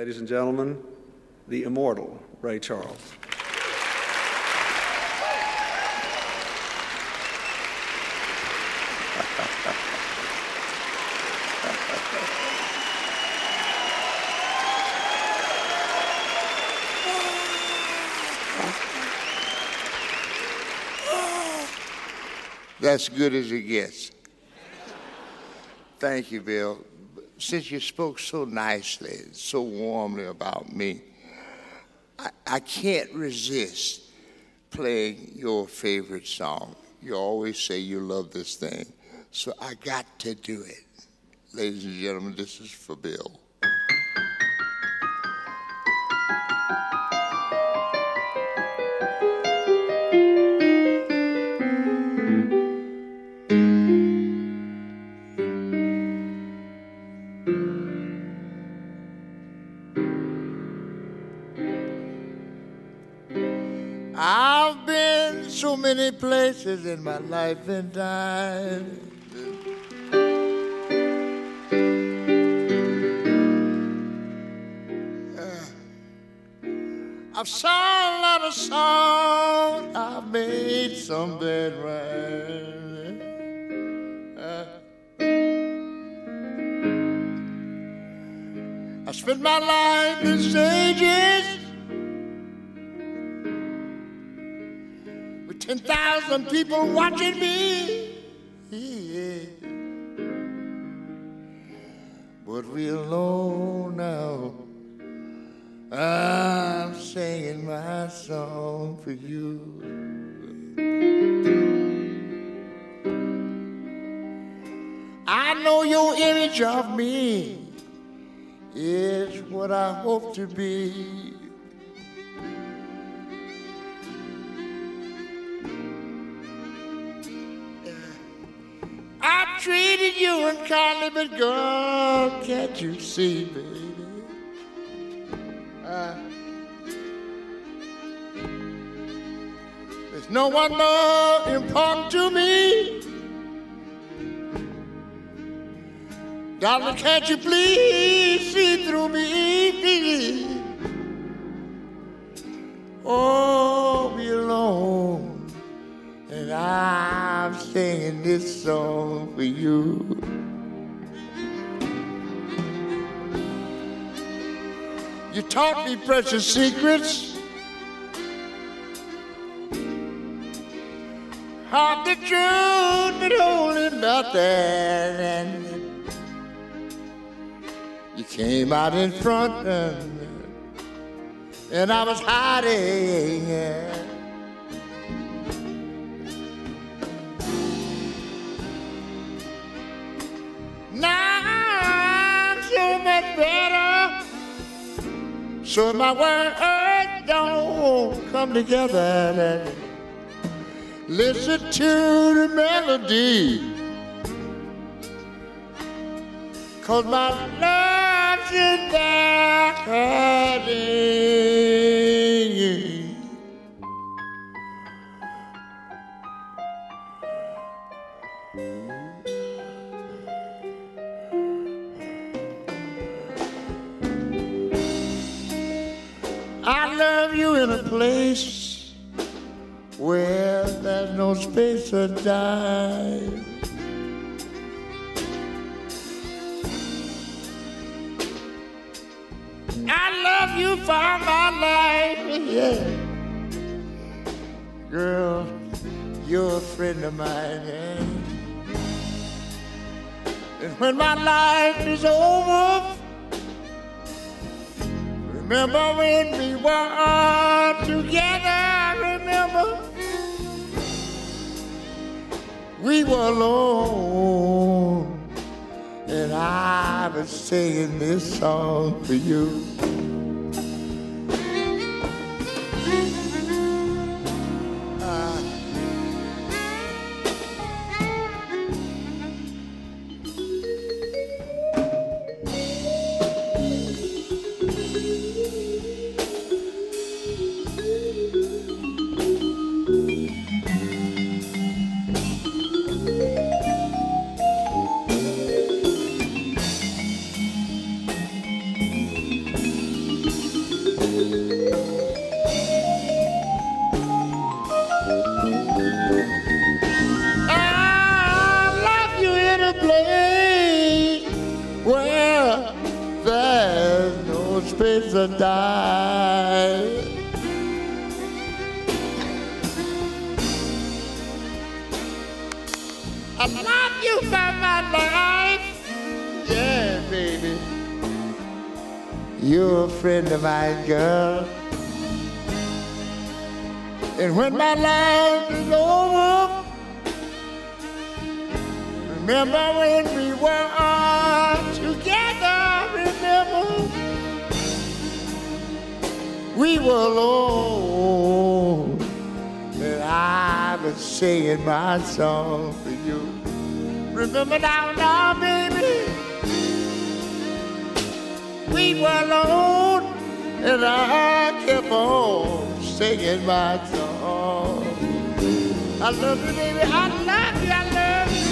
Ladies and gentlemen, the immortal Ray Charles. That's good as it gets. Thank you, Bill. Since you spoke so nicely, so warmly about me, I, I can't resist playing your favorite song. You always say you love this thing, so I got to do it. Ladies and gentlemen, this is for Bill. Many places in my life and time. Uh, I've sung a lot of songs, I've made some bad rhymes. Uh, I spent my life in stages. 10,000 people watching me. Yeah. But we're alone now. I'm singing my song for you. I know your image of me is what I hope to be. Treated you unkindly, but girl, can't you see, baby? Uh, there's no one more important to me. Darling, can't you please see through me? Oh, be alone, and I'm singing this song for you. You taught me precious secrets. Hard the truth, but holding nothing. You came out in front, and, and I was hiding. So better. So my words don't come together. Listen to the melody. Cause my love's in there hurting. I place where there's no space or time. I love you for my life, yeah. Girl, you're a friend of mine, yeah. And when my life is over, remember when we were all together, remember? We were alone. And I was singing this song for you. I love you for my life. Yeah, baby. You're a friend of mine, girl. And when my life is over, remember when we were all together, remember? We were alone, and I was singing my song for you. Remember now, now, baby? We were alone, and I kept on singing my song. I love you, baby. I love you. I love you.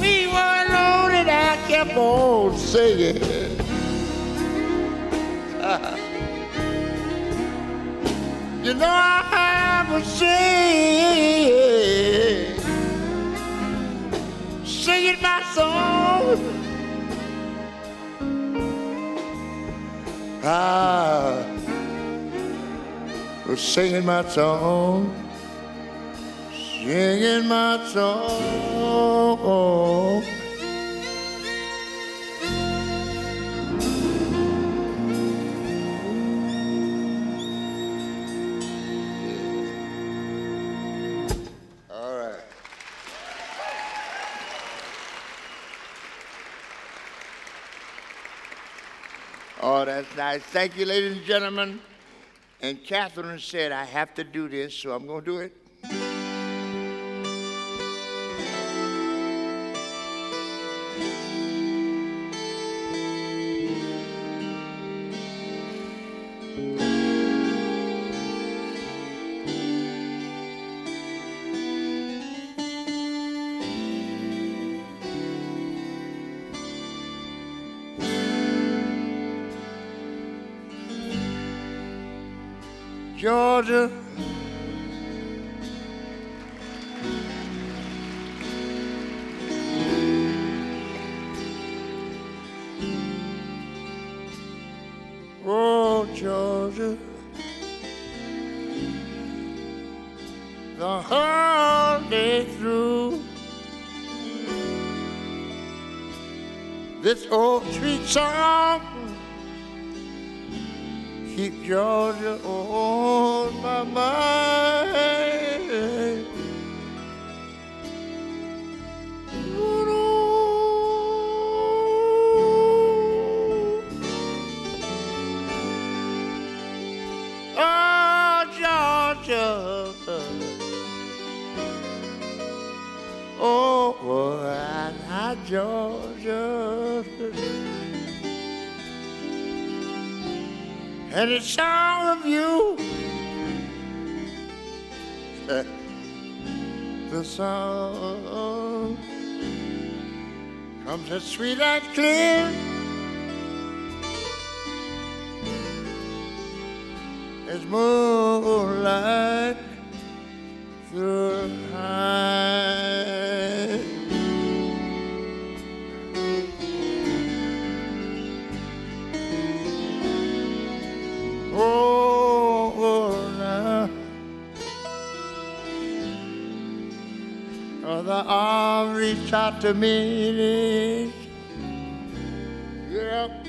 We were alone, and I kept on singing. you know I was singing, singing my song. I was singing my song, singing my song. Oh, that's nice. Thank you, ladies and gentlemen. And Catherine said, I have to do this, so I'm going to do it. Georgia. Oh, Georgia. The whole day through. This old sweet song keep Georgia on my mind. And it's all of you. the song comes as sweet and clear as moonlight through the The arm reached out to me. Yep.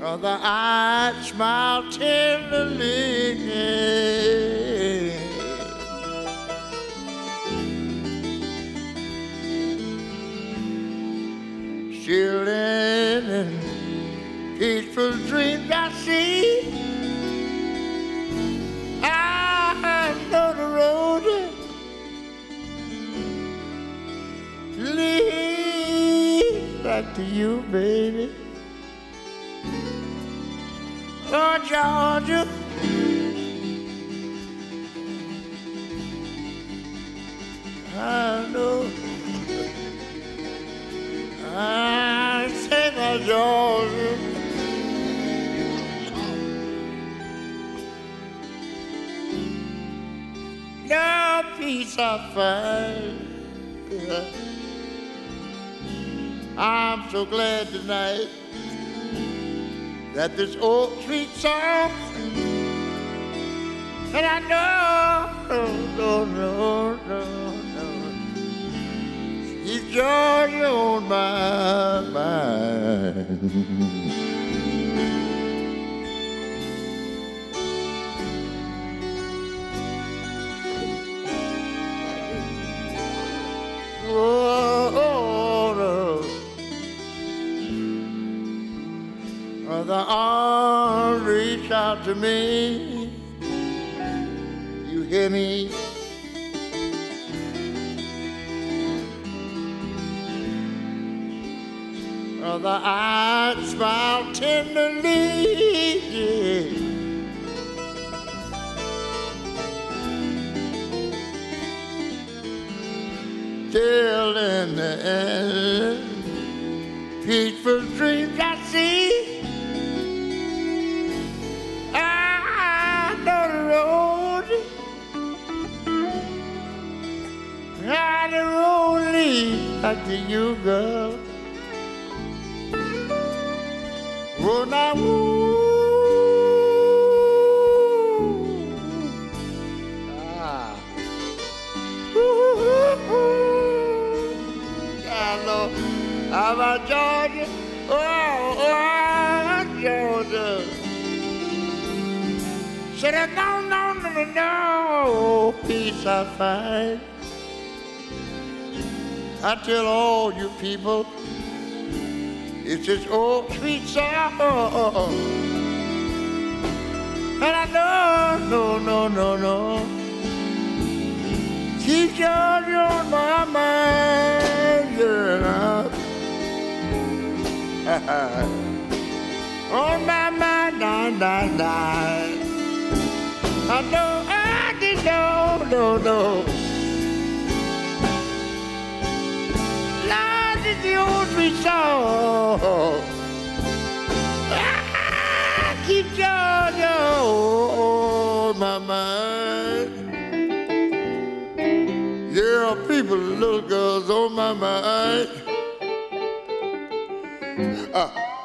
Oh, the eyes smile tenderly. children and peaceful dreams I see. To you, baby. Oh, Georgia. I know. I say that Georgia. No peace I find. I'm so glad tonight that this old sweet song, and I know, no, no, no, no, he's Georgia on my mind. The arms reach out to me. You hear me? The eyes smile tenderly. Till in the end, peaceful dreams back to you, girl. Oh, now, ooh. Ah. Ooh, ooh, ooh. Yeah, Lord. Georgia? Oh, oh, Georgia. Said, no, no, no, no, no, peace I find. I tell all you people, it's this old sweet song. And I know, no, no, no, no. Keep Georgia on my mind, yeah. on my mind, nine, nine, nine. I know, I did know, no, no. The sweet song. Keep on my mind. Yeah, people, little girls on my mind. Ah.